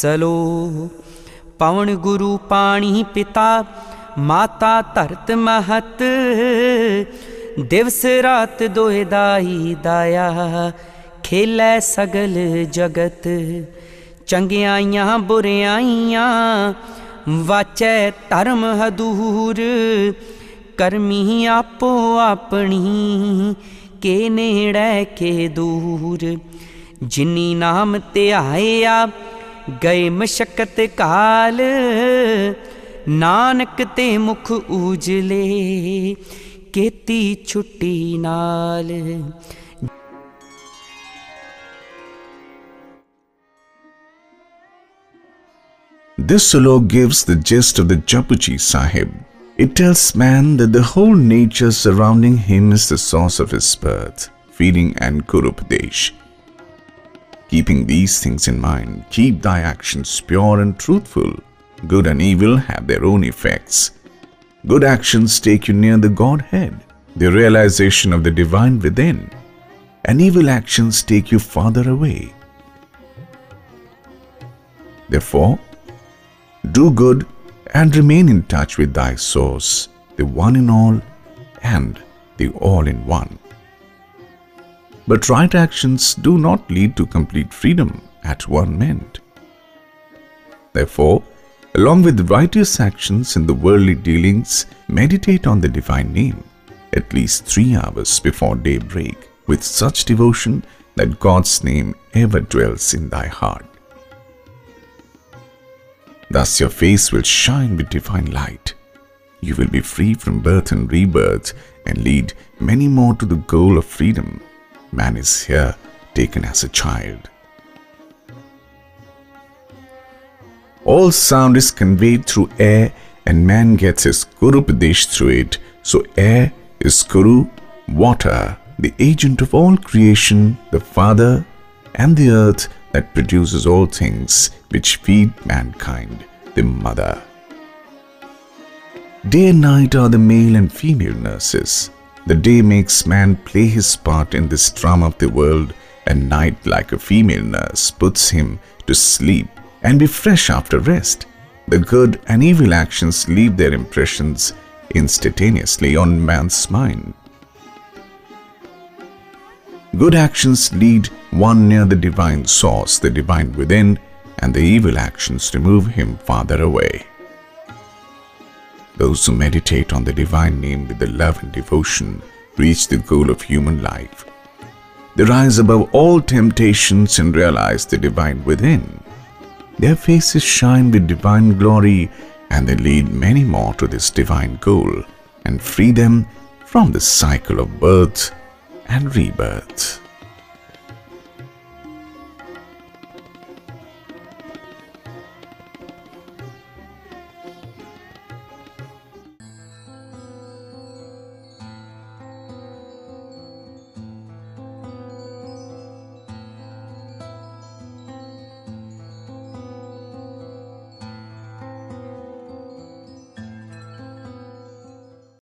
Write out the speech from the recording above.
Slow. ਪਵਨ ਗੁਰੂ ਪਾਣੀ ਪਿਤਾ, ਮਾਤਾ ਧਰਤ ਮਹਤ। ਦਿਵਸ ਰਾਤ ਦੋਇ ਦਾਈ ਦਾਇਆ, ਖੇਲੇ ਸਗਲ ਜਗਤ। ਚੰਗਿਆਈਆਂ, ਬੁਰਿਆਈਆਂ, ਵਾਚੈ ਧਰਮ ਹਦੂਰ। ਕਰਮੀ ਆਪੋ ਆਪਣੀ, ਕੇ ਨੇੜੇ ਕੇ ਦੂਰ। ਜਿਨੀ ਨਾਮ ਧਿਆਇਆ गए मशक्कत काल नानक ते मुख उजले केती छुट्टी नाल This slok gives the gist of the Japuji Sahib. It tells man that the whole nature surrounding him is the source of his birth, feeding and Kurupadesh. Keeping these things in mind, keep thy actions pure and truthful. Good and evil have their own effects. Good actions take you near the Godhead, the realization of the divine within, and evil actions take you farther away. Therefore, do good and remain in touch with thy source, the one in all and the all in one. But right actions do not lead to complete freedom at one end. Therefore, along with righteous actions in the worldly dealings, meditate on the divine name at least three hours before daybreak with such devotion that God's name ever dwells in thy heart. Thus your face will shine with divine light. You will be free from birth and rebirth and lead many more to the goal of freedom. Man is here taken as a child. All sound is conveyed through air and man gets his Guru Pradesh through it. So air is Guru, water, the agent of all creation, the father, and the earth that produces all things which feed mankind, the mother. Day and night are the male and female nurses. The day makes man play his part in this drama of the world, and night, like a female nurse, puts him to sleep and be fresh after rest. The good and evil actions leave their impressions instantaneously on man's mind. Good actions lead one near the divine source, the divine within, and the evil actions remove him farther away. Those who meditate on the divine name with the love and devotion reach the goal of human life. They rise above all temptations and realize the divine within. Their faces shine with divine glory and they lead many more to this divine goal and free them from the cycle of birth and rebirth.